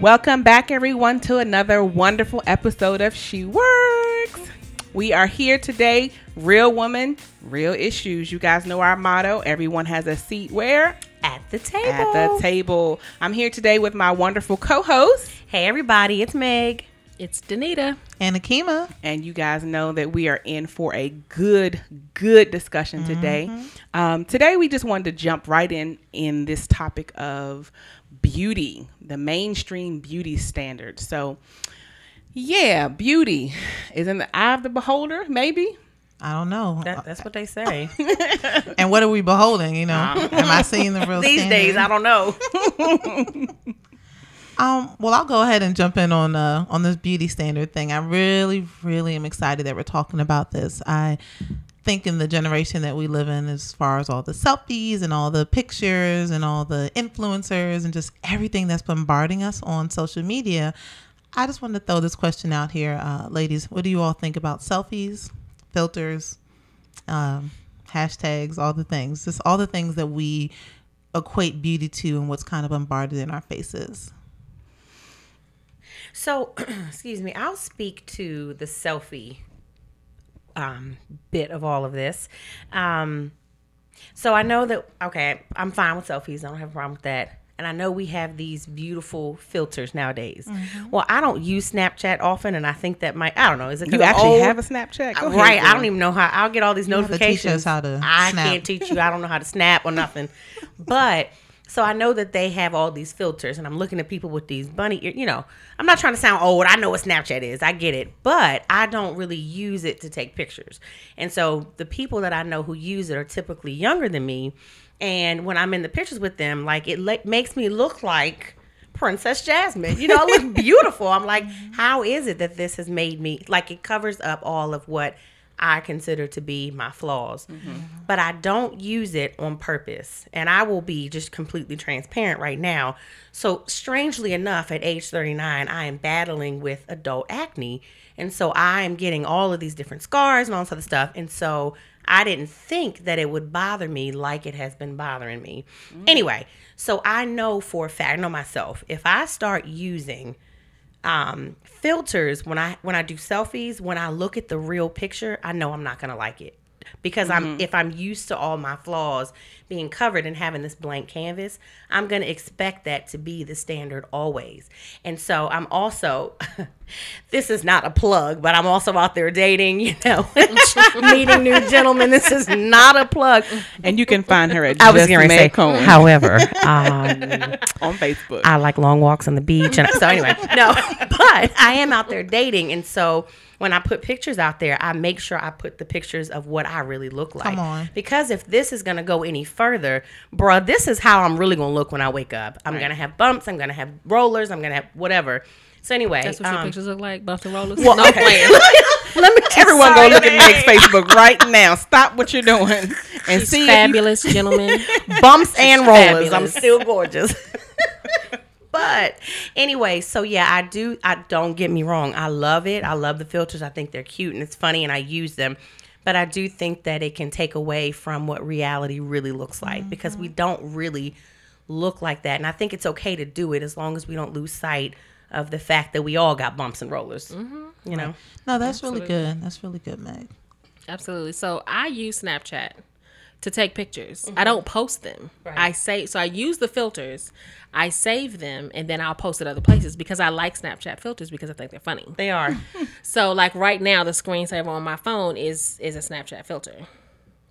Welcome back, everyone, to another wonderful episode of She Works. We are here today, real woman, real issues. You guys know our motto everyone has a seat where? At the table. At the table. I'm here today with my wonderful co host. Hey, everybody, it's Meg. It's Danita. And Akima. And you guys know that we are in for a good, good discussion today. Mm-hmm. Um, today, we just wanted to jump right in in this topic of beauty, the mainstream beauty standard. So, yeah, beauty is in the eye of the beholder, maybe. I don't know. That, that's what they say. and what are we beholding? You know, am I seeing the real These standard? days, I don't know. Um, well, I'll go ahead and jump in on uh, on this beauty standard thing. I really, really am excited that we're talking about this. I think in the generation that we live in, as far as all the selfies and all the pictures and all the influencers and just everything that's bombarding us on social media, I just wanted to throw this question out here, uh, ladies. What do you all think about selfies, filters, um, hashtags, all the things, just all the things that we equate beauty to and what's kind of bombarded in our faces? So, excuse me, I'll speak to the selfie um, bit of all of this. Um, so I know that, okay, I'm fine with selfies. I don't have a problem with that. And I know we have these beautiful filters nowadays. Mm-hmm. Well, I don't use Snapchat often, and I think that might, I don't know, is it You actually old? have a Snapchat? Go ahead, right. I don't even know how. I'll get all these have to teach notifications. us how to I snap. can't teach you. I don't know how to snap or nothing. But so I know that they have all these filters, and I'm looking at people with these bunny ear. You know, I'm not trying to sound old. I know what Snapchat is. I get it, but I don't really use it to take pictures. And so the people that I know who use it are typically younger than me. And when I'm in the pictures with them, like it le- makes me look like Princess Jasmine. You know, I look beautiful. I'm like, how is it that this has made me like it covers up all of what I consider to be my flaws. Mm-hmm. But I don't use it on purpose. And I will be just completely transparent right now. So, strangely enough, at age 39, I am battling with adult acne. And so I am getting all of these different scars and all this other stuff. And so I didn't think that it would bother me like it has been bothering me. Mm. Anyway, so I know for a fact, I know myself, if I start using um, filters when I when I do selfies, when I look at the real picture, I know I'm not gonna like it. Because I'm if I'm used to all my flaws being covered and having this blank canvas, I'm gonna expect that to be the standard always. And so I'm also this is not a plug, but I'm also out there dating, you know, meeting new gentlemen. This is not a plug. And you can find her at I was Just going to say, Meg Cohen however, um, on Facebook. I like long walks on the beach. And so anyway, no, but I am out there dating, and so when I put pictures out there, I make sure I put the pictures of what I really look like. Come on. Because if this is gonna go any further, bruh, this is how I'm really gonna look when I wake up. I'm gonna have bumps. I'm gonna have rollers. I'm gonna have whatever. So anyway, That's what your um, pictures look like, bumps and rollers. well, no okay. playing. Let me Everyone go look at Meg. Meg's Facebook right now. Stop what you're doing and She's see fabulous, gentlemen. bumps and rollers. I'm still gorgeous. but anyway, so yeah, I do. I don't get me wrong. I love it. I love the filters. I think they're cute and it's funny, and I use them. But I do think that it can take away from what reality really looks like because we mm-hmm. don't really look like that. And I think it's okay to do it as long as we don't lose sight of the fact that we all got bumps and rollers. Mm-hmm. You know. No, that's really good. That's really good, Meg. Absolutely. So I use Snapchat to take pictures. I don't post them. I say so I use the filters. I save them and then I'll post it other places because I like Snapchat filters because I think they're funny. They are. So like right now the screensaver on my phone is is a Snapchat filter.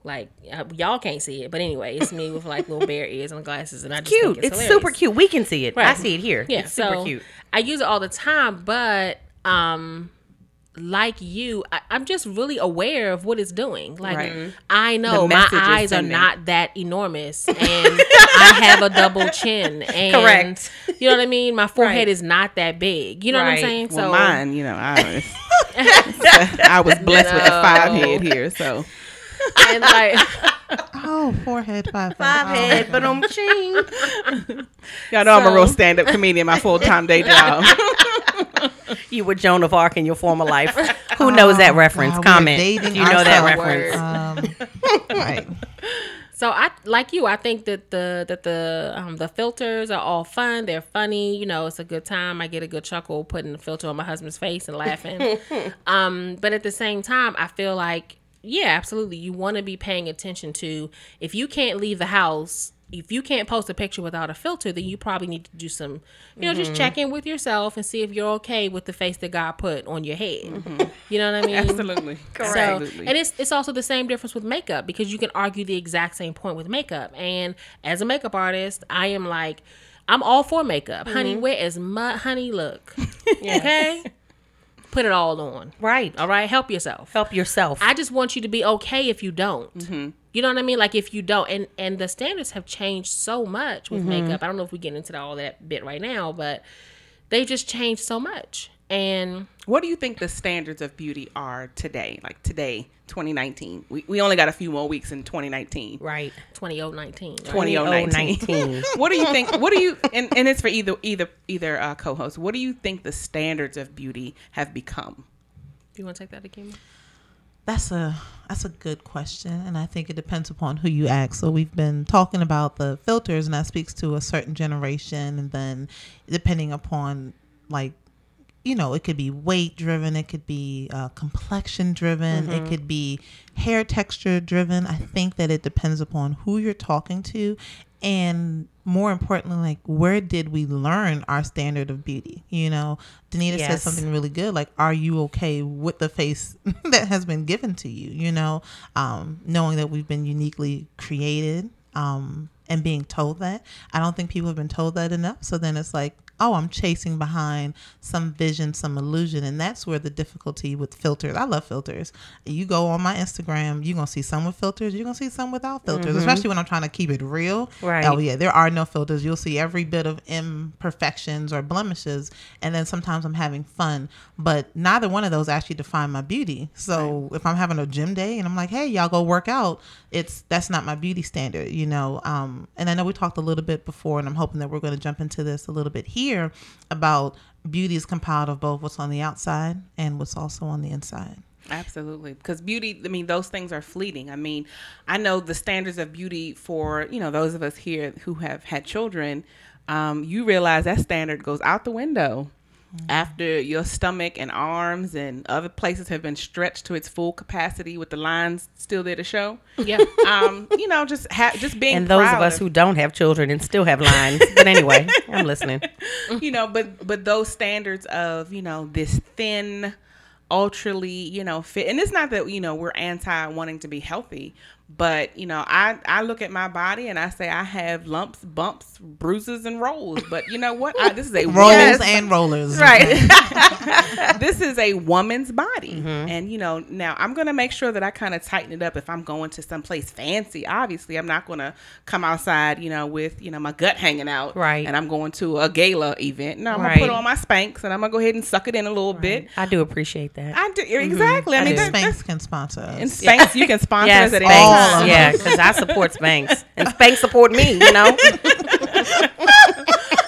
Like uh, y'all can't see it, but anyway, it's me with like little bear ears and glasses, and I just cute. Think It's, it's, super cute. We can see it. I see it here. Yeah, it's super so cute. I use it all the time, but um, like you, I, I'm just really aware of what it's doing. Like Right. Mm-hmm. I know my eyes are not that enormous, and I have a double chin. And, Correct. You know what I mean? My forehead Right. is not that big. You know Right. what I'm saying? Well, mine, you know, I, I was blessed with a five head here, so and like Oh, forehead, five, Five oh. head, but I'm ching. y'all know I'm a real stand up comedian. My full time day job. You were Joan of Arc in your former life. Who knows that reference? God, Comment dating if you know that ourselves. reference. Um, right. So I like you. I think that the that the um, the filters are all fun. They're funny. You know, it's a good time. I get a good chuckle putting the filter on my husband's face and laughing. um, but at the same time, I feel like yeah, absolutely. You want to be paying attention to if you can't leave the house. If you can't post a picture without a filter, then you probably need to do some, you know, just mm-hmm. check in with yourself and see if you're okay with the face that God put on your head. Mm-hmm. You know what I mean? Absolutely. So, Absolutely. and it's it's also the same difference with makeup because you can argue the exact same point with makeup. And as a makeup artist, I am like, I'm all for makeup, honey. Wear as much, honey. Look, okay, put it all on. Right. All right, help yourself. Help yourself. I just want you to be okay if you don't. Mm-hmm. You know what I mean? Like if you don't, and and the standards have changed so much with mm-hmm. makeup. I don't know if we get into all that bit right now, but they just changed so much. And What do you think the standards of beauty are today? Like today, 2019. We, we only got a few more weeks in 2019. right. 2019. right? 2019. 2019. what do you think? What do you and, and it's for either either either uh, co-host. What do you think the standards of beauty have become? You want to take that again? That's a that's a good question, and I think it depends upon who you ask. So we've been talking about the filters, and that speaks to a certain generation, and then depending upon like you know, it could be weight driven, it could be uh, complexion driven, it could be hair texture driven. I think that it depends upon who you're talking to, and more importantly, like where did we learn our standard of beauty? You know, Danita said something really good. Like, are you okay with the face that has been given to you? You know, um, knowing that we've been uniquely created. Um, and being told that. I don't think people have been told that enough. So then it's like, oh, I'm chasing behind some vision, some illusion. And that's where the difficulty with filters. I love filters. You go on my Instagram, you're going to see some with filters, you're going to see some without filters, especially when I'm trying to keep it real. Right. Oh, yeah, there are no filters. You'll see every bit of imperfections or blemishes. And then sometimes I'm having fun. But neither one of those actually define my beauty. So if I'm having a gym day and I'm like, hey, y'all go work out, it's that's not my beauty standard, you know. Um, and I know we talked a little bit before, and I'm hoping that we're going to jump into this a little bit here about beauty is compiled of both what's on the outside and what's also on the inside. Absolutely. Because beauty, I mean, those things are fleeting. I mean, I know the standards of beauty for, you know, those of us here who have had children, um, you realize that standard goes out the window after your stomach and arms and other places have been stretched to its full capacity with the lines still there to show. Yeah. Um, you know, just ha- just being And those of proud us who don't have children and still have lines. But anyway, I'm listening. you know, but but those standards of you know this thin, ultrally you know fit, and it's not that you know we're anti wanting to be healthy, but you know I I look at my body and I say I have lumps, bumps, bruises, and rolls. But you know what? I, this is a Rolls woman's- and rollers. right. this is a woman's body, mm-hmm. and you know now I'm gonna make sure that I kind of tighten it up if I'm going to someplace fancy. Obviously, I'm not gonna come outside, you know, with you know my gut hanging out, Right. And I'm going to a gala event. No, I'm gonna put on my Spanx and I'm gonna go ahead and suck it in a little bit. I do appreciate that. I do mm-hmm. exactly. I, I mean, that, Spanx can sponsor us. and Spanx, you can sponsor Yes, us at any All time. of Yeah, because I support Spanx. And Spanx support me, you know?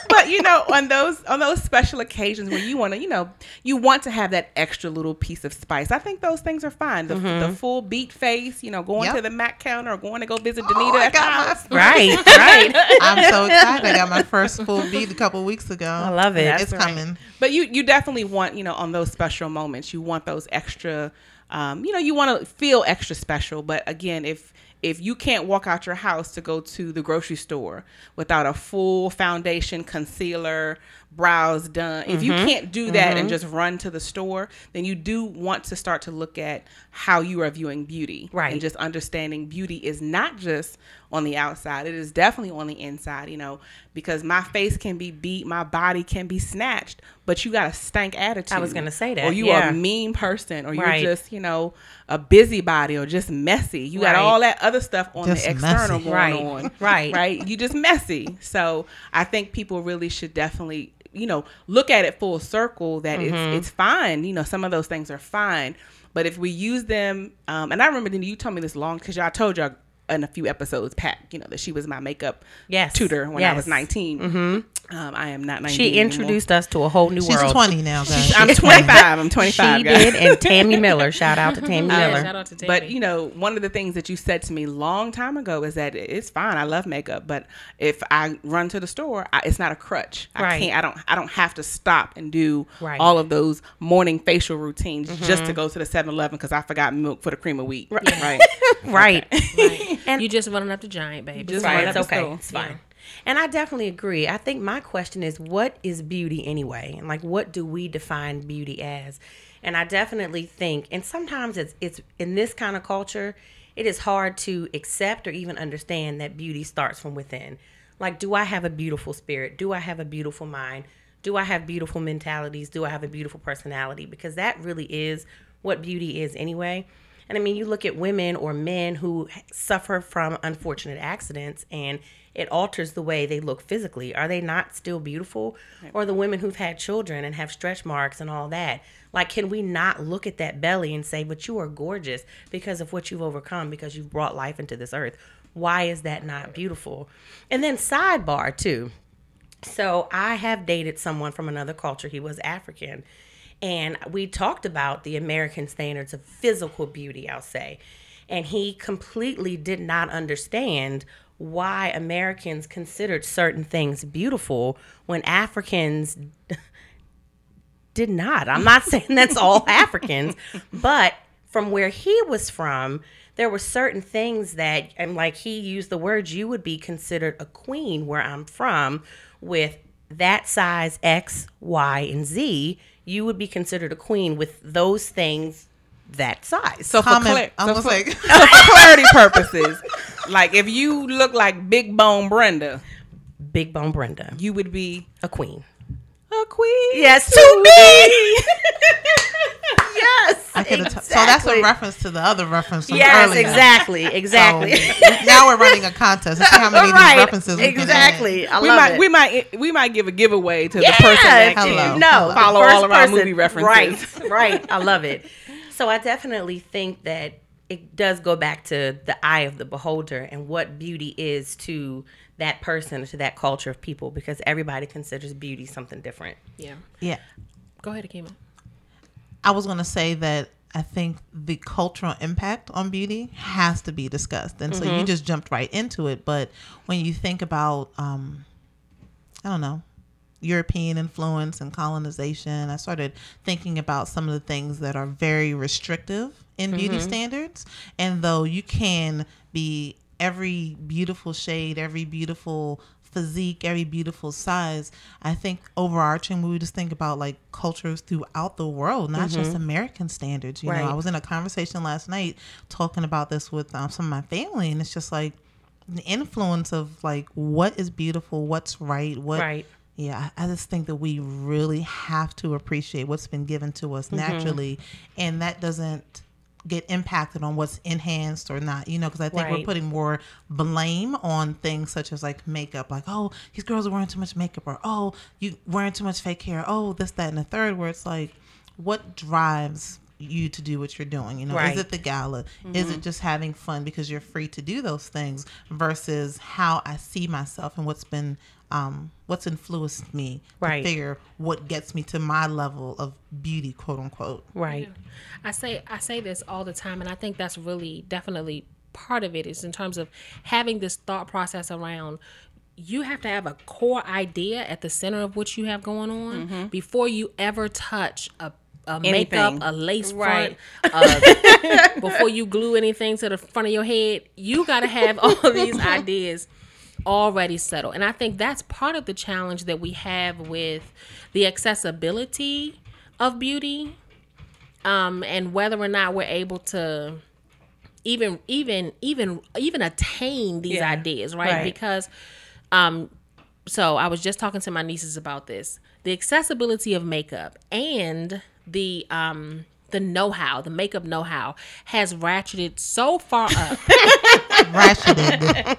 but you know on those on those special occasions where you want to you know you want to have that extra little piece of spice i think those things are fine the, Mm-hmm. the full beat face you know going Yep. to the mac counter or going to go visit Oh, danita I at the got house. my Right, right. I'm so excited. I got my first full beat a couple weeks ago. I love it. That's it's right. coming. But you you definitely want you know on those special moments you want those extra, um, you know you want to feel extra special. But again, if if you can't walk out your house to go to the grocery store without a full foundation, concealer, brows done, if you can't do that and just run to the store, then you do want to start to look at how you are viewing beauty, Right. And just understanding beauty is not just on the outside; it is definitely on the inside. You know, because my face can be beat, my body can be snatched, but you got a stank attitude. I was gonna say that, or you yeah. are a mean person, or Right. you're just you know a busybody, or just messy. You got all that other stuff on Just the external messy. going Right. on, Right. Right? You just messy. So I think people really should definitely you know look at it full circle that Mm-hmm. it's it's fine. You know, some of those things are fine. But if we use them, um, and I remember then you told me this long because I told y'all in a few episodes, Pat, you know, that she was my makeup Yes. tutor when I was Yes. 19. Mm-hmm. Um, I am not 19 She anymore. introduced us to a whole new world. She's 20 now, guys. I'm 25. I'm She 25, guys. did, and Tammy Miller. Shout out to Tammy Yeah, Miller. shout out to Tammy. But you know, one of the things that you said to me long time ago is that it's fine. I love makeup, but if I run to the store, I, it's not a crutch. Right. I can't. I don't. I don't have to stop and do Right. all of those morning facial routines just to go to the 7-Eleven because I forgot milk for the cream of wheat. Right. right. you just running up the giant, baby. Just Right, run it's up okay. store. It's fine. And I definitely agree. I think my question is what is beauty anyway? And like what do we define beauty as? And I definitely think and sometimes it's it's in this kind of culture, it is hard to accept or even understand that beauty starts from within. Like do I have a beautiful spirit? Do I have a beautiful mind? Do I have beautiful mentalities? Do I have a beautiful personality? Because that really is what beauty is anyway. And I mean, you look at women or men who suffer from unfortunate accidents and it alters the way they look physically. Are they not still beautiful? Or the women who've had children and have stretch marks and all that. Like, can we not look at that belly and say, but you are gorgeous because of what you've overcome, because you've brought life into this earth? Why is that not beautiful? And then, sidebar, too. So I have dated someone from another culture. He was African. And we talked about the American standards of physical beauty, I'll say. And he completely did not understand why Americans considered certain things beautiful when Africans did not. I'm not saying that's all Africans, but from where he was from, there were certain things that, and like he used the words, you would be considered a queen where I'm from with that size X, Y, and Z. You would be considered a queen with those things that size. So for, Comment. clar- I so, was for, like- so for clarity purposes, like if you look like Big Bone Brenda, Big Bone Brenda, you would be a queen. a queen. Yes, to me. yes. I could have. T- so that's a reference to the other reference from Yes, earlier. exactly, So exactly. now we're running a contest to see how many of these right, references we can add. exactly. I we love might it. we might we might give a giveaway to Yeah, the person that Hello. can no, the follow all of our person- movie references. Right, right. I love it. So I definitely think that it does go back to the eye of the beholder and what beauty is to that person, to that culture of people, because everybody considers beauty something different. yeah. Yeah, Go ahead, Akima. I was going to say that I think the cultural impact on beauty has to be discussed, and so you just jumped right into it. But when you think about, um, I don't know, European influence and colonization, I started thinking about some of the things that are very restrictive in beauty standards. And though you can be every beautiful shade, every beautiful physique, every beautiful size, I think overarching, we just think about like cultures throughout the world, not just American standards. You know, I was in a conversation last night talking about this with um, some of my family, and it's just like the influence of like what is beautiful, what's right, what Right. yeah, I I just think that we really have to appreciate what's been given to us naturally, and that doesn't get impacted on what's enhanced or not. You know, because I think we're putting more blame on things such as like makeup, like oh these girls are wearing too much makeup, or oh you wearing too much fake hair, oh this that and the third. Where it's like, what drives you to do what you're doing? You know, Right. is it the gala? Is it mm-hmm. just having fun because you're free to do those things versus how I see myself and what's been um, what's influenced me Right. to figure what gets me to my level of beauty, quote unquote. Right. I say I say this all the time, and I think that's really definitely part of it is in terms of having this thought process around. You have to have a core idea at the center of what you have going on before you ever touch a, a makeup, a lace Right. front, uh, before you glue anything to the front of your head. You got to have all these ideas already settled. And I think that's part of the challenge that we have with the accessibility of beauty um, and whether or not we're able to even even even even attain these Yeah. ideas, right? Right. Because um so I was just talking to my nieces about this. The accessibility of makeup and the um the know-how, the makeup know-how has ratcheted so far up. Ratcheted.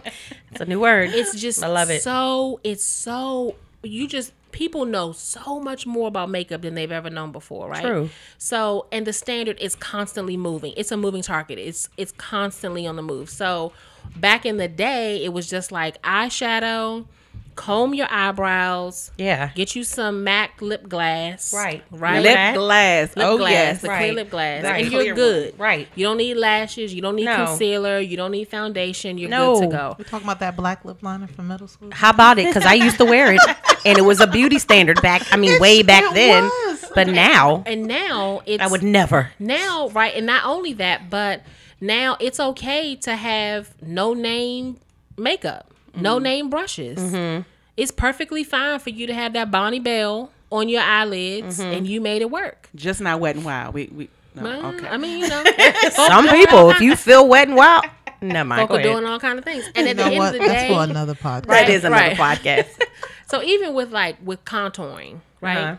It's a new word. it's just I love it. so it's so you just people know so much more about makeup than they've ever known before right True. so and the standard is constantly moving it's a moving target it's it's constantly on the move so back in the day it was just like eyeshadow comb your eyebrows. Yeah. Get you some MAC lip glass. Right. Right. Lip Lip glass. Lip oh glass, yes. the clear lip glass, Right. and you're one. good. Right. You don't need lashes. You don't need No. concealer. You don't need foundation. You're No. good to go. We're talking about that black lip liner from middle school. How about it? Because I used to wear it, and it was a beauty standard back. I mean, way back it then. was. But now, And now it's I would never. now right, and not only that, but now it's okay to have no name makeup, no Mm-hmm. name brushes. It's perfectly fine for you to have that Bonnie Bell on your eyelids, Mm-hmm. and you made it work. Just not wet and wild. We we no, Well, okay. I mean, you know, Some people, if you feel wet and wild, never mind. folk Go are doing all kind of things, and You at the end what? of the That's day, for another podcast. That is another Right. podcast. so even with like with contouring, right? Uh-huh.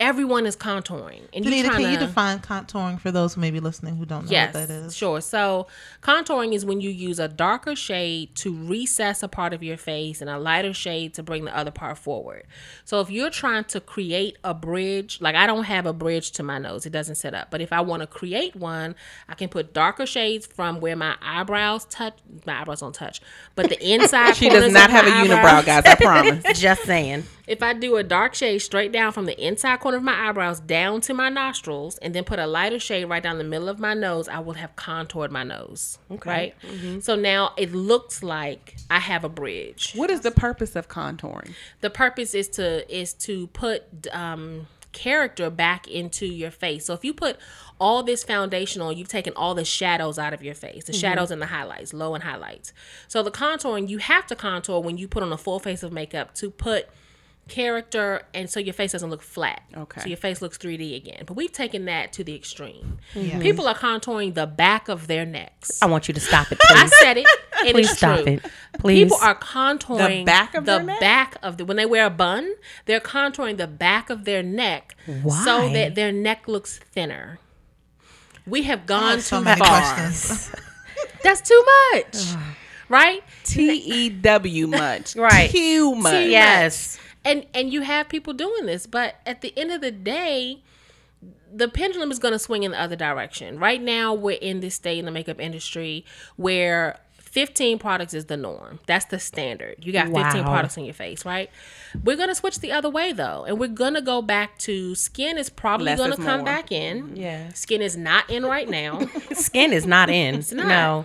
Everyone is contouring, and Danita, can you define contouring for those who may be listening who don't know Yes, what that is? sure. So, contouring is when you use a darker shade to recess a part of your face and a lighter shade to bring the other part forward. So, if you're trying to create a bridge, like I don't have a bridge to my nose, it doesn't set up. But if I want to create one, I can put darker shades from where my eyebrows touch. My eyebrows don't touch, but the inside. she does not have a my unibrow, guys. I promise. Just saying. If I do a dark shade straight down from the inside corner of my eyebrows down to my nostrils, and then put a lighter shade right down the middle of my nose, I will have contoured my nose. Right. So now it looks like I have a bridge. What is the purpose of contouring? The purpose is to is to put um, character back into your face. So if you put all this foundation on, you've taken all the shadows out of your face, the shadows and the highlights, low and highlights. So the contouring, you have to contour when you put on a full face of makeup to put character and so your face doesn't look flat. Okay. So your face looks 3D again. But we've taken that to the extreme. Yes. Hmm. People are contouring the back of their necks. I want you to stop it, I please. said it. It Please is stop true. it. Please. People are contouring The back of the their neck? back of the when they wear a bun, they're contouring the back of their neck so that their neck looks thinner. We have gone have so too far. That's too much, right? T E W much. Right. Too much. Too Yes. And and you have people doing this, but at the end of the day, the pendulum is going to swing in the other direction. Right now, we're in this state in the makeup industry where 15 products is the norm. That's the standard. You got 15 Wow. products in your face, right? We're going to switch the other way though, and we're going to go back to skin is probably going to come more. back in. Yeah. Skin is not in right now. Skin is not in. not. No.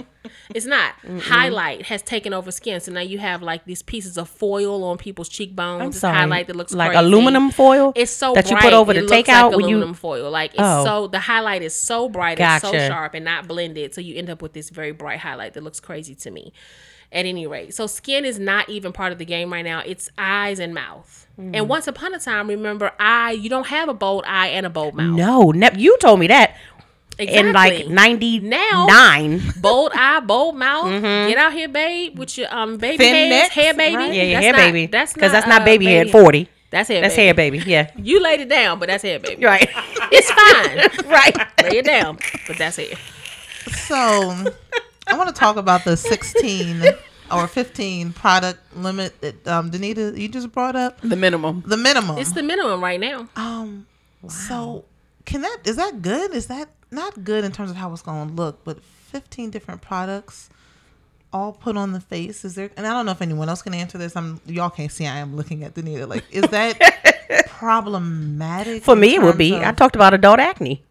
It's not. Highlight has taken over skin. So now you have like these pieces of foil on people's cheekbones. I'm sorry. highlight that looks like crazy. aluminum foil. It's so that you put over it the takeout like when you. aluminum foil. Like it's Oh. so the highlight is so bright, it's so sharp and not blended. So you end up with this very bright highlight that looks crazy to me. At any rate, so skin is not even part of the game right now. It's eyes and mouth. Mm. And once upon a time, remember, eye you don't have a bold eye and a bold mouth. No, ne- you told me that in like Exactly. ninety Now- nine. bold eye, bold mouth. Mm-hmm. Get out here, babe, with your um baby Thin hairs, necks, hair baby. right? Yeah, your That's hair not- baby. That's because that's not not uh, baby hair forty. That's hair. That's baby. hair baby. Yeah. You laid it down, but that's hair, baby. Right. It's fine. right. Lay it down, but that's hair. So, I want to talk about the 16 or 15 product limit that um, Danita you just brought up. The minimum. The minimum. It's the minimum right now. um. So, can that is that good? Is that not good in terms of how it's going to look? But 15 different products. All put on the face. Is there? And I don't know if anyone else can answer this. I'm. Y'all can't see. I am looking at Danita. Like, is that problematic For me, it would be. of- I talked about adult acne.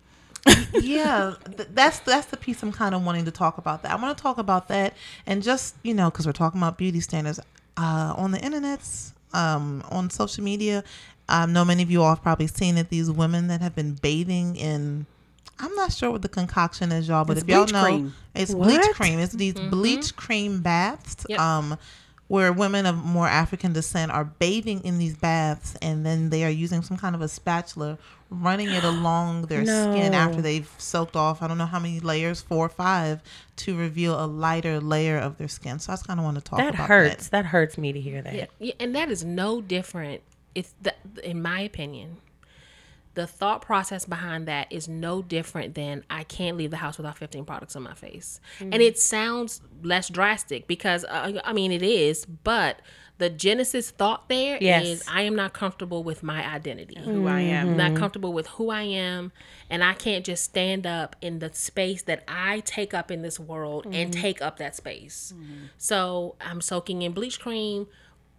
yeah, th- that's that's the piece I'm kind of wanting to talk about. That I want to talk about that, and just you know, because we're talking about beauty standards uh, on the internets, um, on social media. I know many of you all have probably seen it. These women that have been bathing in. I'm not sure what the concoction is, y'all, but It's if y'all know, cream. it's bleach cream. It's these bleach cream baths. Yep. Um, where women of more African descent are bathing in these baths and then they are using some kind of a spatula running it along their skin after they've soaked off I don't know how many layers, four or five, to reveal a lighter layer of their skin. So I just kind of want to talk That about hurts. that. That. hurts me to hear that. Yeah, yeah, and that is no different. It's the, in my opinion, the thought process behind that is no different than I can't leave the house without 15 products on my face. And mm. it sounds less drastic because uh, I mean it is, but the genesis thought there is Yes. I am not comfortable with my identity. Who I mm-hmm. am. I'm not comfortable with who I am, and I can't just stand up in the space that I take up in this world and mm-hmm. take up that space. Mm-hmm. So I'm soaking in bleach cream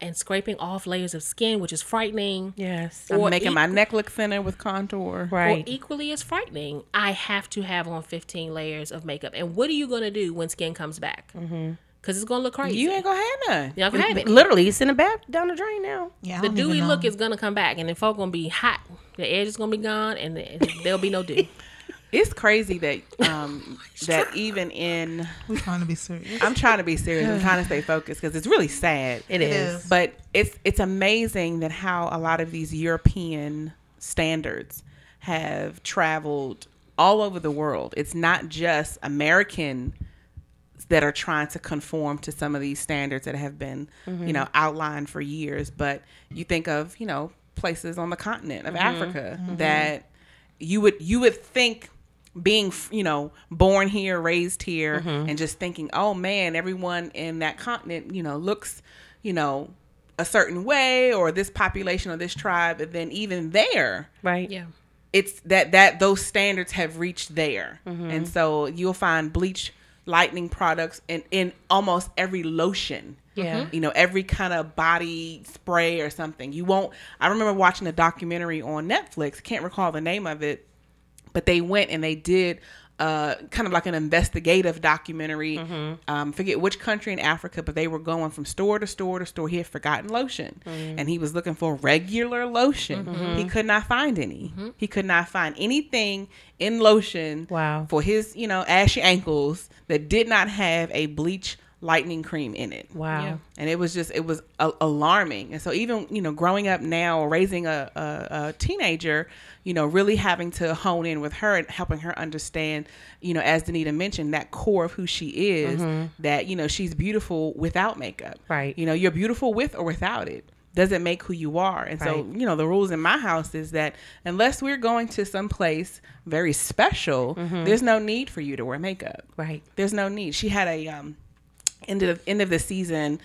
and scraping off layers of skin, which is frightening. Yes. I'm making eat- my neck look thinner with contour. Right. Or equally as frightening, I have to have on 15 layers of makeup. And what are you going to do when skin comes back? Mm-hmm. Because it's going to look crazy. You ain't gonna have none. Y'all can have it. Literally, it's in the bath down the drain now. Yeah, The dewy look is going to come back, and then folk going to be hot. The edge is going to be gone, and the- there'll be no dew. It's crazy that oh um that even in We're trying to be serious. I'm trying to be serious. I'm trying to stay focused because it's really sad. It It is. is. But it's it's amazing that how a lot of these European standards have traveled all over the world. It's not just American that are trying to conform to some of these standards that have been, you mm-hmm. know, outlined for years, but you think of, you know, places on the continent of mm-hmm. Africa mm-hmm. that you would you would think being you know born here raised here mm-hmm. and just thinking oh man everyone in that continent you know looks you know a certain way or this population or this tribe and then even there Right. Yeah. it's that that those standards have reached there mm-hmm. and so you'll find bleach lightning products in in almost every lotion Yeah. Mm-hmm. you know every kind of body spray or something you won't i remember watching a documentary on netflix can't recall the name of it but they went and they did uh, kind of like an investigative documentary. Um, forget which country in Africa, but they were going from store to store to store. He had forgotten lotion, and he was looking for regular lotion. He could not find any. He could not find anything in lotion Wow. for his, you know, ashy ankles that did not have a bleach lightning cream in it Wow. Yeah. and it was just it was a- alarming and so even you know growing up now or raising a, a, a teenager you know really having to hone in with her and helping her understand you know as danita mentioned that core of who she is that you know she's beautiful without makeup Right. you know you're beautiful with or without it doesn't make who you are and so you know the rules in my house is that unless we're going to some place very special there's no need for you to wear makeup Right. there's no need. She had a um, end of end of the season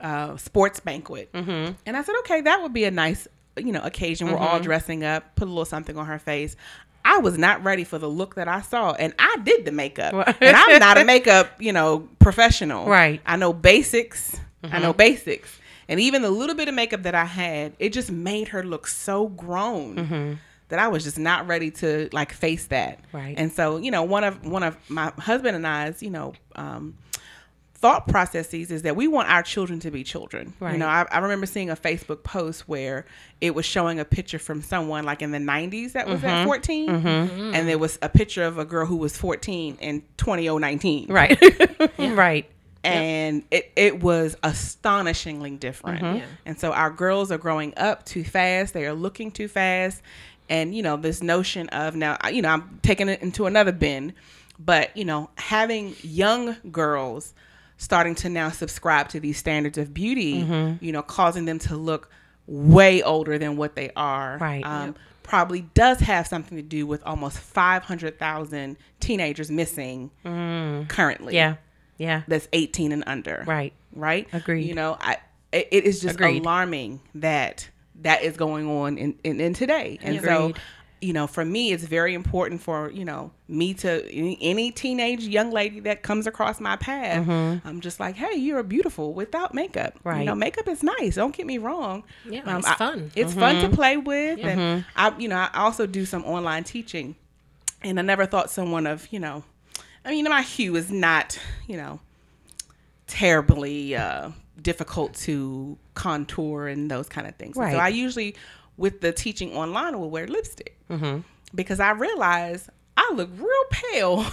uh, sports banquet, mm-hmm. and I said, okay, that would be a nice you know occasion. We're all dressing up, put a little something on her face. I was not ready for the look that I saw, and I did the makeup, and I'm not a makeup you know professional. Right. I know basics. I know basics. And even the little bit of makeup that I had, it just made her look so grown that I was just not ready to like face that. Right. And so, you know, one of one of my husband and I's, you know, um, thought processes is that we want our children to be children. Right. You know, I, I remember seeing a Facebook post where it was showing a picture from someone like in the 90s that was at mm-hmm. 14, mm-hmm. and there was a picture of a girl who was 14 in 2019 Right. right. and it, it was astonishingly different. Mm-hmm. Yeah. And so our girls are growing up too fast. They are looking too fast. And, you know, this notion of now, you know, I'm taking it into another bin, but, you know, having young girls starting to now subscribe to these standards of beauty, you know, causing them to look way older than what they are. Right. Um, Probably does have something to do with almost 500,000 teenagers missing currently Yeah. Yeah. that's 18 and under. Right. Right? Agreed. You know, I it, it is just Agreed. alarming that that is going on in, in, in today. And so, Agreed. You know, for me, it's very important for, you know, me to any, any teenage young lady that comes across my path, I'm just like, hey, you're beautiful without makeup. Right. You Mm-hmm. Right. know, makeup is nice. Don't get me wrong. Yeah, Um, it's I- fun. It's fun to play with. And I, you know, I also do some online teaching. And I never thought someone of, you know, I mean, my hue is not, you know, terribly uh, difficult to contour and those kind of things. Right. So I usually, with the teaching online, will wear lipstick mm-hmm. because I realize I look real pale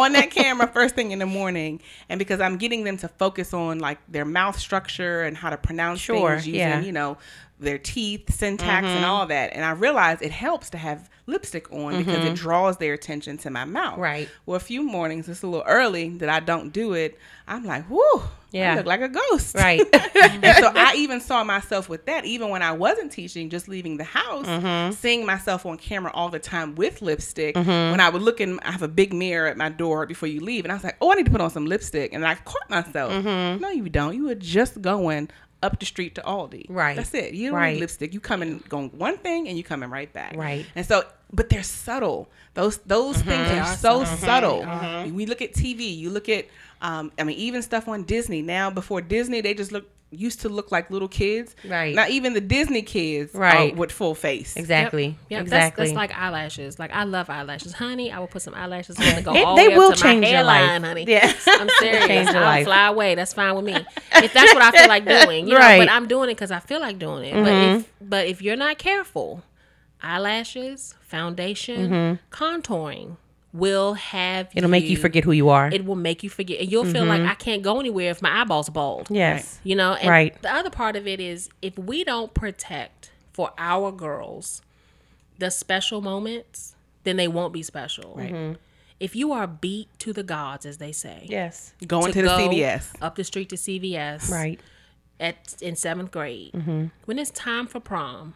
on that camera first thing in the morning, and because I'm getting them to focus on like their mouth structure and how to pronounce Sure, things using, yeah. you know, their teeth, syntax, and mm-hmm. all that. And I realize it helps to have lipstick on because it draws their attention to my mouth. Right. Well, a few mornings, it's a little early that I don't do it. I'm like, whoo, Yeah. I look like a ghost. Right. and so I even saw myself with that, even when I wasn't teaching, just leaving the house, Mm-hmm. seeing myself on camera all the time with lipstick. When I would look in, I have a big mirror at my door before you leave, and I was like, oh, I need to put on some lipstick. And I caught myself. Mm-hmm. No, you don't. You were just going up the street to Aldi. Right. That's it. You don't Right. need lipstick. You come coming going one thing and you coming right back. Right. And so, but they're subtle. Those those Mm-hmm. things They are are so subtle. subtle. We look at TV. You look at, um, I mean, even stuff on Disney now. Before Disney, they just look used to look like little kids. Right. Not even the Disney kids Right. are with full face. Exactly. Yep, exactly. That's, that's like eyelashes. Like I love eyelashes, honey. I will put some eyelashes on and go It- all they the way will up to change my your life. hairline, honey. Yes. I'm serious. Change your life. fly away. That's fine with me. If that's what I feel like doing, you know. Right. Mm-hmm. But I'm doing it because I feel like doing it. But if but if you're not careful, eyelashes, foundation, contouring will have Mm-hmm. It'll make you forget who you are. It will make you forget, and you'll feel like Mm-hmm. I can't go anywhere if my eyeballs bald. yes. You know, and Right. the other part of it is if we don't protect for our girls the special moments, then they won't be special. Mm-hmm. If you are beat to the gods, as they say, Yes. Going to, the go CVS. up the street to CVS, Right. at in seventh grade, Mm-hmm. when it's time for prom,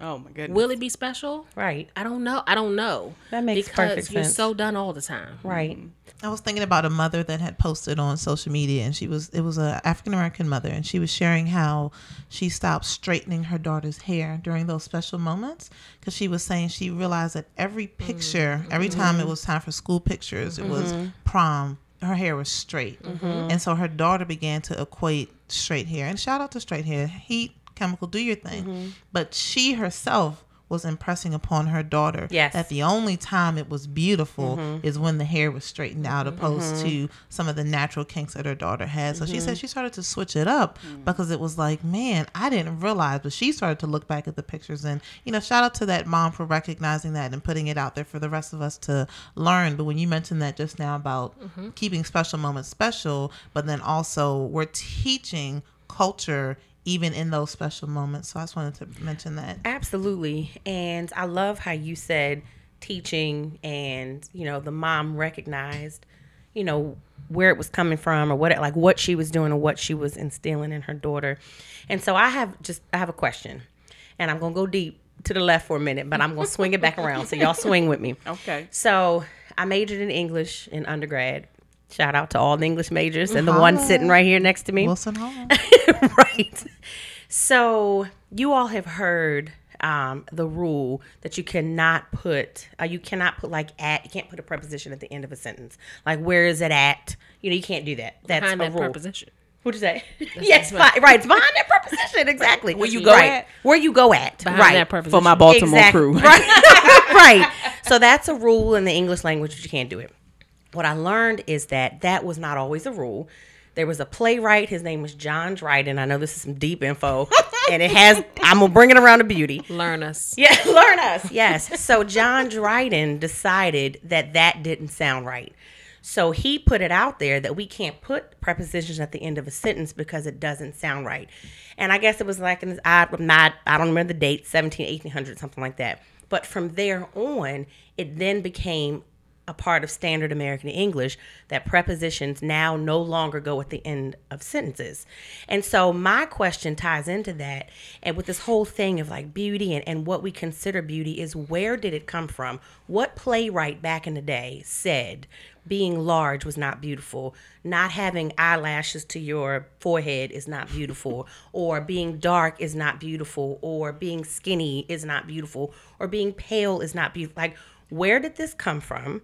Oh my goodness. will it be special? Right. I don't know. I don't know. That makes because perfect you're sense. so done all the time. Right. I was thinking about a mother that had posted on social media, and she was it was a African American mother, and she was sharing how she stopped straightening her daughter's hair during those special moments because she was saying she realized that every mm-hmm. picture, mm-hmm. every time it was time for school pictures, it was mm-hmm. prom. Her hair was straight, and so her daughter began to equate straight hair. And shout out to straight hair, heat, chemical, do your thing. Mm-hmm. But she herself was impressing upon her daughter Yes. that the only time it was beautiful mm-hmm. is when the hair was straightened out opposed mm-hmm. to some of the natural kinks that her daughter had. So she said she started to switch it up mm. because it was like man i didn't realize but she started to look back at the pictures and you know shout out to that mom for recognizing that and putting it out there for the rest of us to learn. But when you mentioned that just now about keeping special moments special but then also we're teaching culture even in those special moments so i just wanted to mention that Absolutely. And I love how you said teaching and, you know, the mom recognized, you know, where it was coming from or what it, like what she was doing or what she was instilling in her daughter. And so I have just I have a question. And I'm going to go deep to the left for a minute, but I'm going to swing it back around. So y'all swing with me. Okay. So I majored in English in undergrad. Shout out to all the English majors and the one sitting right here next to me. wilson hall right. So you all have heard um, the rule that you cannot put, uh, you cannot put like at, you can't put a preposition at the end of a sentence. Like where is it at? You know, you can't do that. That's Behind a that rule. preposition. What'd you say? yes, fi- right. It's behind that preposition. Exactly. Where you go right. at? Where you go at. Behind right. that preposition. For my Baltimore Exact- crew. Right. right. So that's a rule in the English language that you can't do it. What I learned is that that was not always a rule. There was a playwright. His name was John Dryden. I know this is some deep info, and it has. I'm gonna bring it around to beauty. Learn us. Yeah, learn us. Yes. So John Dryden decided that that didn't sound right. So he put it out there that we can't put prepositions at the end of a sentence because it doesn't sound right. And I guess it was like in this, I'm not, I don't remember the date, 17, 1800, something like that. But from there on, it then became a part of standard American English that prepositions now no longer go at the end of sentences. And so my question ties into that. And with this whole thing of like beauty and, and what we consider beauty is where did it come from? What playwright back in the day said being large was not beautiful, not having eyelashes to your forehead is not beautiful, or being dark is not beautiful, or being skinny is not beautiful, or being pale is not beautiful. Like, where did this come from?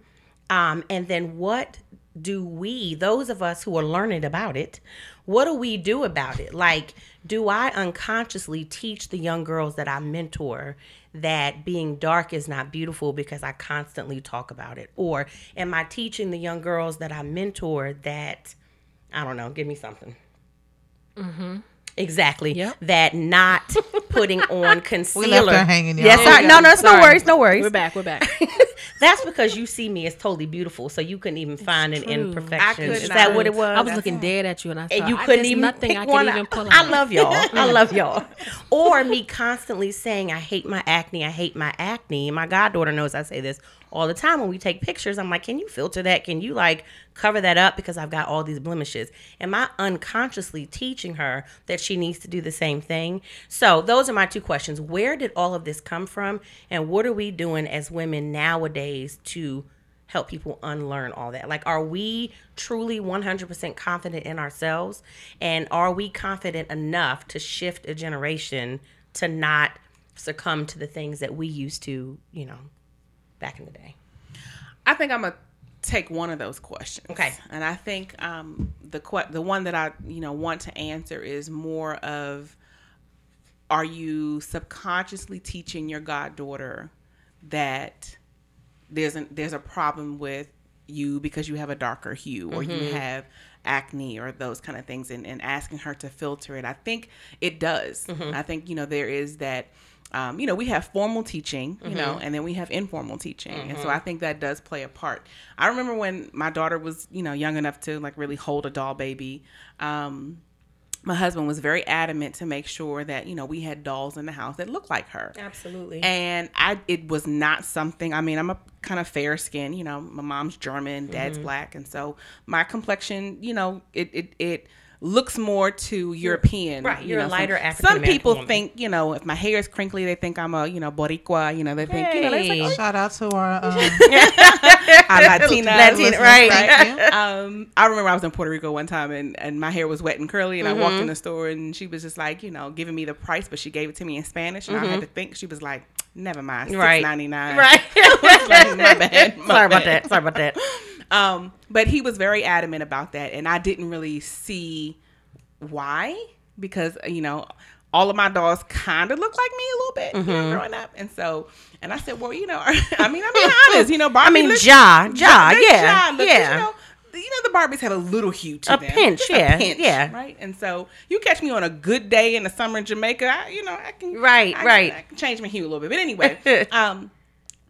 Um, and then what do we, those of us who are learning about it, what do we do about it? Like, do I unconsciously teach the young girls that I mentor that being dark is not beautiful because I constantly talk about it? Or am I teaching the young girls that I mentor that, I don't know, give me something? Exactly. Yep. That not putting on concealer. we left her hanging, y'all. Yes, I, no, no, it's no worries, no worries. We're back. We're back. That's because you see me as totally beautiful, so you couldn't even find an true. imperfection. Is not. that what it was? I was looking dead at you, and I thought and you couldn't even nothing pick I could even pull out. I love y'all. I love y'all. Or me constantly saying I hate my acne. I hate my acne. My goddaughter knows I say this all the time when we take pictures. I'm like, can you filter that? Can you like cover that up because I've got all these blemishes? Am I unconsciously teaching her that she needs to do the same thing? So those are my two questions. Where did all of this come from, and what are we doing as women nowadays to help people unlearn all that? Like, are we truly 100% confident in ourselves? And are we confident enough to shift a generation to not succumb to the things that we used to, you know, back in the day? I think I'm a take one of those questions. Okay. And I think um, the que- the one that I you know want to answer is more of are you subconsciously teaching your goddaughter that there's a, there's a problem with you because you have a darker hue or you have acne or those kind of things and, and asking her to filter it. I think it does. I think, you know, there is that um, you know, we have formal teaching, you know, and then we have informal teaching. And so I think that does play a part. I remember when my daughter was, you know, young enough to like really hold a doll baby. Um, my husband was very adamant to make sure that, you know, we had dolls in the house that looked like her. Absolutely. And I it was not something I mean, I'm a kind of fair skin, you know, my mom's German, dad's Mm-hmm. black, and so my complexion, you know, it it, it looks more to European. right, you you're a lighter some, African Some people woman. think, you know, if my hair is crinkly, they think I'm a, you know, Boricua, you know, they think, you know, they Hey. think, Shout out to our um, I'm Latina. Latina, listeners, right. Um, I remember I was in Puerto Rico one time and, and my hair was wet and curly and I walked Mm-hmm. in the store and she was just like, you know, giving me the price, but she gave it to me in Spanish and I had to think. She was like, never mind, six Mm-hmm. Right. ninety nine. right. Like, my bad. my Sorry about that. Sorry about that. Um, but he was very adamant about that, and I didn't really see why because you know all of my dolls kind of look like me a little bit Mm-hmm. know, growing up, and so and I said, well, you know, I mean, I'm being honest, you know, Barbie. I mean, looks- Ja, Ja, yeah, Ja look- yeah. You know, the- you know, the Barbies have a little hue to A them, pinch, Just yeah, a pinch, yeah. right. And so you catch me on a good day in the summer in Jamaica, I, you know, I can Right, I, right. I can change my hue a little bit, but anyway, um.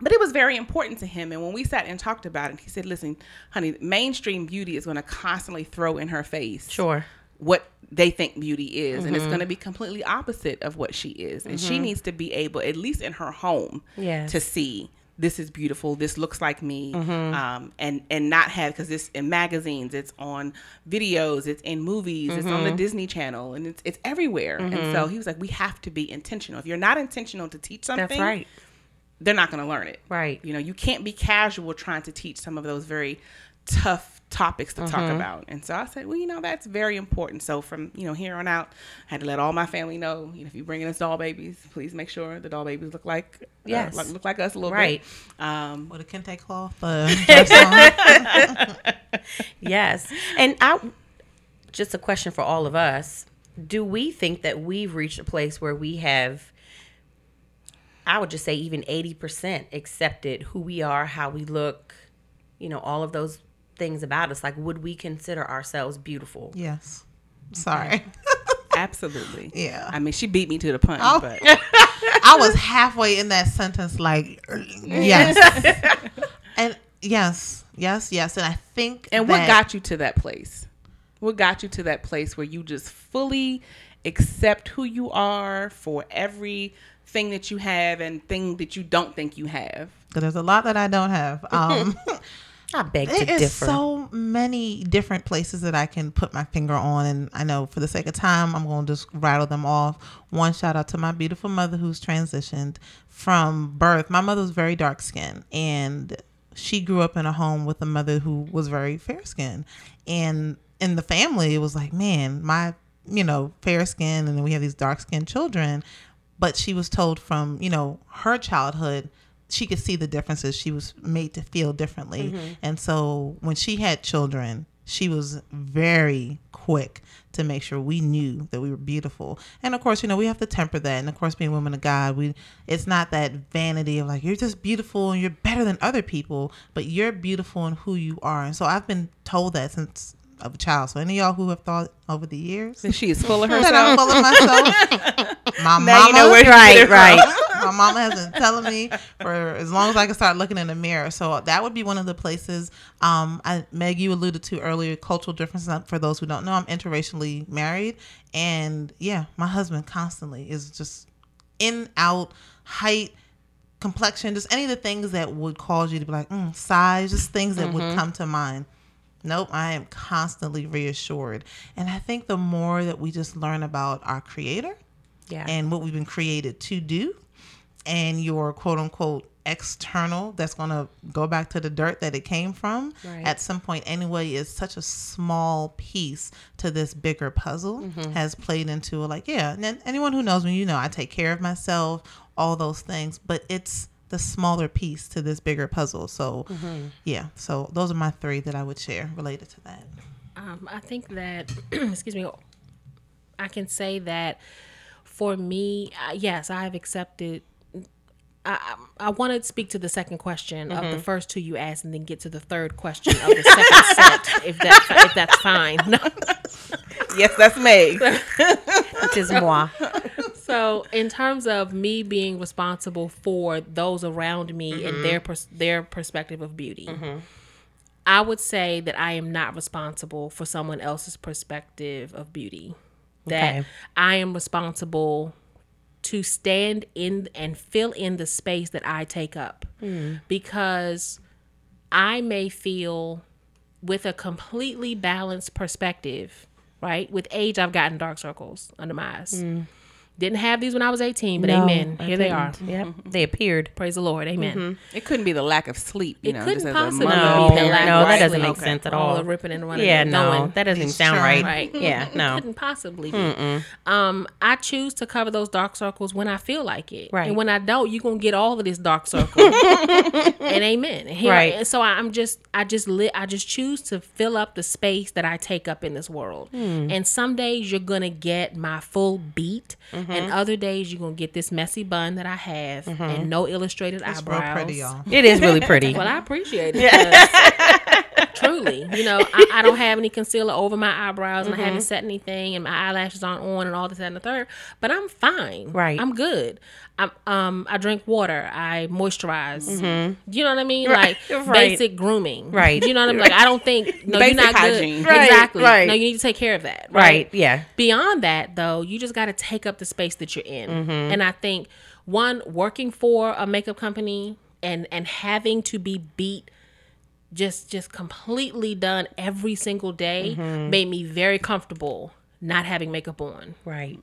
But it was very important to him. And when we sat and talked about it, he said, listen, honey, mainstream beauty is going to constantly throw in her face Sure. what they think beauty is. And it's Mm-hmm. going to be completely opposite of what she is. And she needs to be able, at least in her home, Yes. to see this is beautiful. This looks like me, Mm-hmm. um, and and not have because it's in magazines, it's on videos, it's in movies, it's on the Mm-hmm. Disney Channel, and it's it's everywhere. And so he was like, we have to be intentional. If you're not intentional to teach something, That's right. they're not going to learn it. Right. You know, you can't be casual trying to teach some of those very tough topics to talk Mm-hmm. about. And so I said, well, you know, that's very important. So from, you know, here on out, I had to let all my family know, you know, if you bring in us doll babies, please make sure the doll babies look like, uh, Yes. like, look like us a little Right. bit. Um, with a kente cloth. Uh. Yes. And I just a question for all of us. Do we think that we've reached a place where we have I would just say even 80% accepted who we are, how we look, you know, all of those things about us. Like would we consider ourselves beautiful? yes. Sorry. absolutely. Yeah. I mean, she beat me to the punch, Oh. but I was halfway in that sentence, like, yes. and yes, yes, yes. And I think. And what got you to that place? What got you to that place where you just fully accept who you are for everything that you have and thing that you don't think you have? 'cause There's a lot that I don't have. Um, I beg to There is so many different places that I can put my finger on, and I know for the sake of time, I'm going to just rattle them off. One shout out to my beautiful mother who's transitioned from birth. My mother was very dark skinned, and she grew up in a home with a mother who was very fair skinned. And in the family, it was like, man, my you know fair skin, and then we have these dark skinned children. But she was told from you know her childhood she could see the differences. She was made to feel differently. Mm-hmm. And so when she had children, she was very quick to make sure we knew that we were beautiful. And of course, you know, we have to temper that. And of course, being women of God, we it's not that vanity of like you're just beautiful and you're better than other people, but you're beautiful in who you are. And so I've been told that since of a child. So any of y'all who have thought over the years That she is full of that I'm herself. full of myself. My Now mama, you know where to get right, right. my mama has been telling me for as long as I can start looking in the mirror. So that would be one of the places. Um, I, Meg, you alluded to earlier cultural differences. For those who don't know, I'm interracially married, and yeah, my husband constantly is just in, out, height, complexion, just any of the things that would cause you to be like mm, size, just things that would come to mind. Nope, I am constantly reassured. And I think the more that we just learn about our creator Yeah. and what we've been created to do, and your quote unquote external that's going to go back to the dirt that it came from Right. at some point anyway is such a small piece to this bigger puzzle mm-hmm. has played into like yeah and then anyone who knows me you know i take care of myself all those things but it's the smaller piece to this bigger puzzle. So Mm-hmm. yeah, so those are my three that I would share related to that. Um, I think that, excuse me, I can say that for me, uh, yes, I have accepted. I, I, I want to speak to the second question of the first two you asked, and then get to the third question of the second set, if that if that's fine. Yes, that's me. Which is moi. So, in terms of me being responsible for those around me and mm-hmm. their pers- their perspective of beauty, mm-hmm. I would say that I am not responsible for someone else's perspective of beauty. That Okay. I am responsible to stand in and fill in the space that I take up hmm. because I may feel with a completely balanced perspective, right? With age, I've gotten dark circles under my eyes. Hmm. Didn't have these when I was 18, but No, amen. I Here they are. didn't. Yep, they appeared. Praise the Lord. Amen. It couldn't be the lack of sleep. You It know, couldn't just as a possibly No, be the lack no, of that doesn't sleep. make sense at All all. the ripping and running. Yeah, and no, going. that doesn't even sound right. Right. Yeah, It no. couldn't possibly be. Um, I choose to cover those dark circles when I feel like it. Right. And when I don't, you're gonna get all of this dark circle. and amen. And here, Right. And so I'm just I just lit I just choose to fill up the space that I take up in this world. Hmm. And some days you're gonna get my full beat, Mm-hmm. And other days you're gonna get this messy bun that I have Mm-hmm. and no illustrated It's real eyebrows. pretty, y'all. It is really pretty. Well, I appreciate it. because Truly, you know, I, I don't have any concealer over my eyebrows, and I Mm-hmm. haven't set anything, and my eyelashes aren't on, and all this that, and the third. But I'm fine. Right. I'm good. I'm um. I drink water. I moisturize. You know what I mean? Like Mm-hmm. Right. basic grooming. Right. You know what I mean? Like I don't think no, Basic you're not hygiene. good. Right, Exactly. right. No, you need to take care of that. right. Yeah. Beyond that, though, you just got to take up the space that you're in. Mm-hmm. And I think one working for a makeup company and and having to be beat just just completely done every single day Mm-hmm. made me very comfortable not having makeup on Right.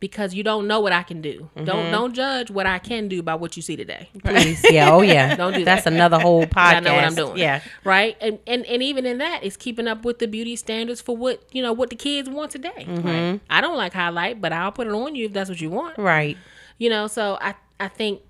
because you don't know what I can do. Mm-hmm. Don't don't judge what I can do by what you see today. Please. Yeah. Oh, yeah. Don't do that. That's that. another whole podcast. I know what I'm doing. Yeah. Right. And, and and even in that, it's keeping up with the beauty standards for what you know what the kids want today. Right. I don't like highlight, but I'll put it on you if that's what you want. Right. You know. So I I think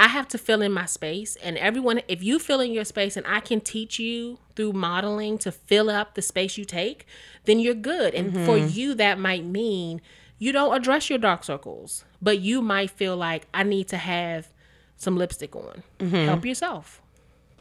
I have to fill in my space, and everyone, if you fill in your space, and I can teach you through modeling to fill up the space you take, then you're good. And for you, that might mean you don't address your dark circles, but you might feel like I need to have some lipstick on. Help yourself.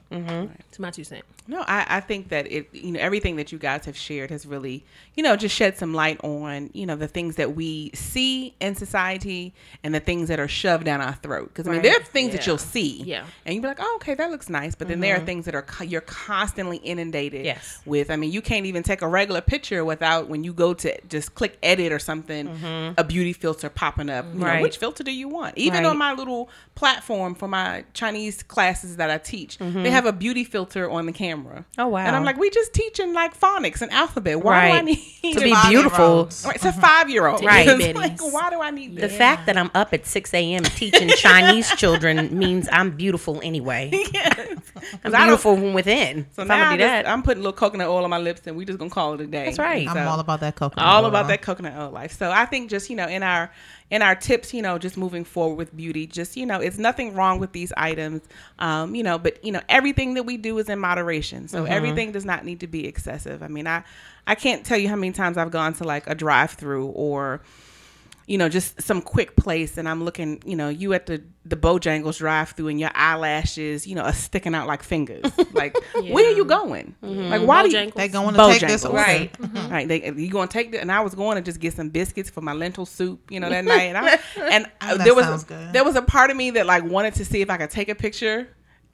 Mm-hmm. To my two cents. No, I, I think that it, you know, everything that you guys have shared has really, you know, just shed some light on, you know, the things that we see in society and the things that are shoved down our throat. Because I mean, there are things that you'll see, Yeah. and you'll be like, oh, okay, that looks nice. But then there are mm-hmm. things that are co- you're constantly inundated Yes. with. I mean, you can't even take a regular picture without when you go to just click edit or something, mm-hmm. a beauty filter popping up. You know, Right. which filter do you want? Even Right. on my little platform for my Chinese classes that I teach, they mm-hmm. have a beauty filter on the camera. Oh, wow. And I'm like, we just teaching like phonics and alphabet. Why do I need To be beautiful. Right, it's a five year old. Right. like, why do I need The this? fact that I'm up at 6 a.m. teaching Chinese children means I'm beautiful anyway. I'm don't- beautiful from within. So if now I'm I gonna do just, that. I'm putting a little coconut oil on my lips, and we just gonna call it a day. That's right. I'm all about that coconut. Oil. All oil. about that coconut oil life. So I think just you know in our in our tips, you know, just moving forward with beauty, just you know, it's nothing wrong with these items, um, you know, but you know everything that we do is in moderation. So mm-hmm. everything does not need to be excessive. I mean, I I can't tell you how many times I've gone to like a drive through or you know, just some quick place, and I'm looking, you know, you at the the Bojangles drive through, and your eyelashes, you know, are sticking out like fingers. Like, where are you going? Mm-hmm. Like, why do you? They going to take this Bojangles. order. Right. Mm-hmm. Right, they you gonna take the and I was going to just get some biscuits for my lentil soup, you know, that night. And, I, and I- that there was sounds good. there was a part of me that like wanted to see if I could take a picture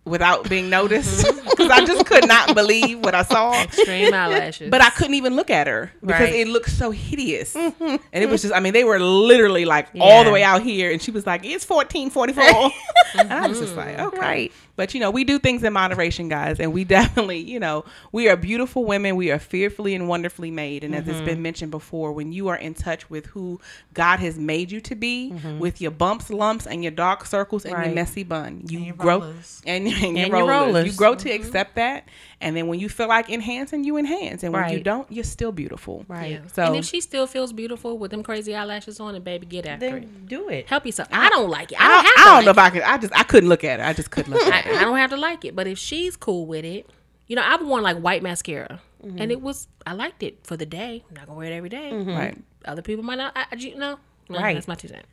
without being noticed mm-hmm. because I just could not believe what I saw. Extreme eyelashes. But I couldn't even look at her because Right. it looked so hideous. Mm-hmm. and it was just, I mean, they were literally like all the way out here. And she was like, it's 1444. and I was just like, mm-hmm. okay. Right. But, you know, we do things in moderation, guys. And we definitely, you know, we are beautiful women. We are fearfully and wonderfully made. And as it's mm-hmm. been mentioned before, when you are in touch with who God has made you to be, mm-hmm. with your bumps, lumps, and your dark circles and your messy bun, you your grow. rollers. And and your And your rollers. rollers. You grow to mm-hmm. accept that, and then when you feel like enhancing, you enhance, and when you don't, you're still beautiful. Right. Yeah. So- and if she still feels beautiful with them crazy eyelashes on, and baby, get after it. Then do it. Help yourself. I, don't like it. I I don't don't, have I don't know like if I could. I just I couldn't look at it. I just couldn't look at I, it. I don't have to like it. But if she's cool with it, you know, I've worn like white mascara, Mm-hmm. and it was I liked it for the day. I'm not gonna wear it every day. Right. Other people might not. I, I- you know, No, Right. That's my two cents.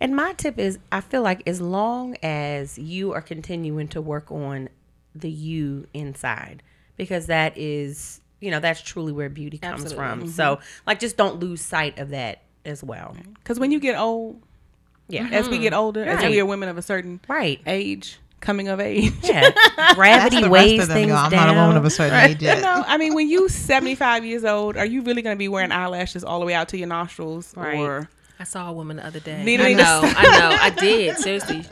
And my tip is I feel like as long as you are continuing to work on the you inside, because that is, you know, that's truly where beauty comes Absolutely. from. Mm-hmm. So, like, just don't lose sight of that as well. Because when you get old, Yeah. as we get older, as we are women of a certain Right. age, coming of age. Yeah. Gravity the weighs them, things y'all. I'm down. not a woman of a certain age You yet. know, I mean, when you 75 years old, are you really going to be wearing eyelashes all the way out to your nostrils? Right. Or I saw a woman the other day. Neither I did know, I know, I did. Seriously,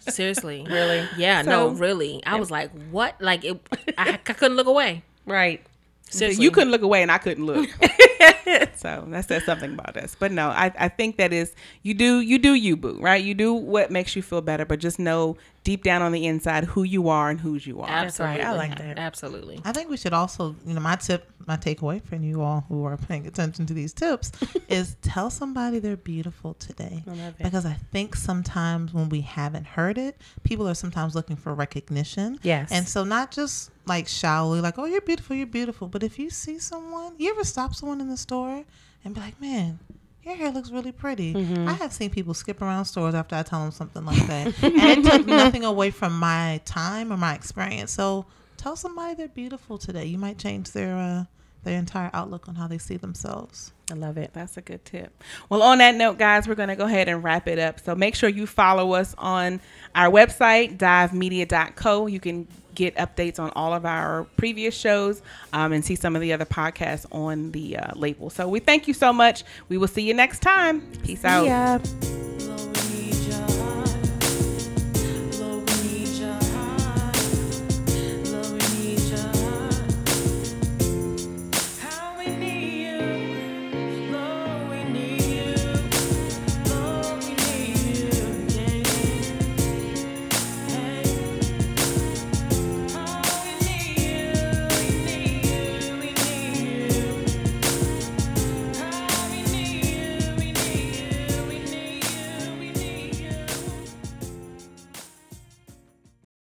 seriously, Really? Yeah, no, really. I was like, what? Like, it, I, I couldn't look away. Right. Seriously, you couldn't look away and I couldn't look. so that says something about us. But no, I, I think that is you do you do you boo, right? You do what makes you feel better, but just know deep down on the inside who you are and whose you are. Absolutely, right. I like that. Absolutely. I think we should also, you know, my tip, my takeaway for you all who are paying attention to these tips is tell somebody they're beautiful today. love it. Because I think sometimes when we haven't heard it, people are sometimes looking for recognition. Yes. And so not just like shallowly, like, oh, you're beautiful, you're beautiful. But if you see someone, you ever stop someone in the store and be like, man, your hair looks really pretty. Mm-hmm. I have seen people skip around stores after I tell them something like that. and it took nothing away from my time or my experience. So tell somebody they're beautiful today. You might change their uh, their entire outlook on how they see themselves. I love it. That's a good tip. Well, on that note, guys, we're going to go ahead and wrap it up. So make sure you follow us on our website, divemedia.co. You can get updates on all of our previous shows um, and see some of the other podcasts on the uh, label. So we thank you so much. We will see you next time. Peace out. Yeah.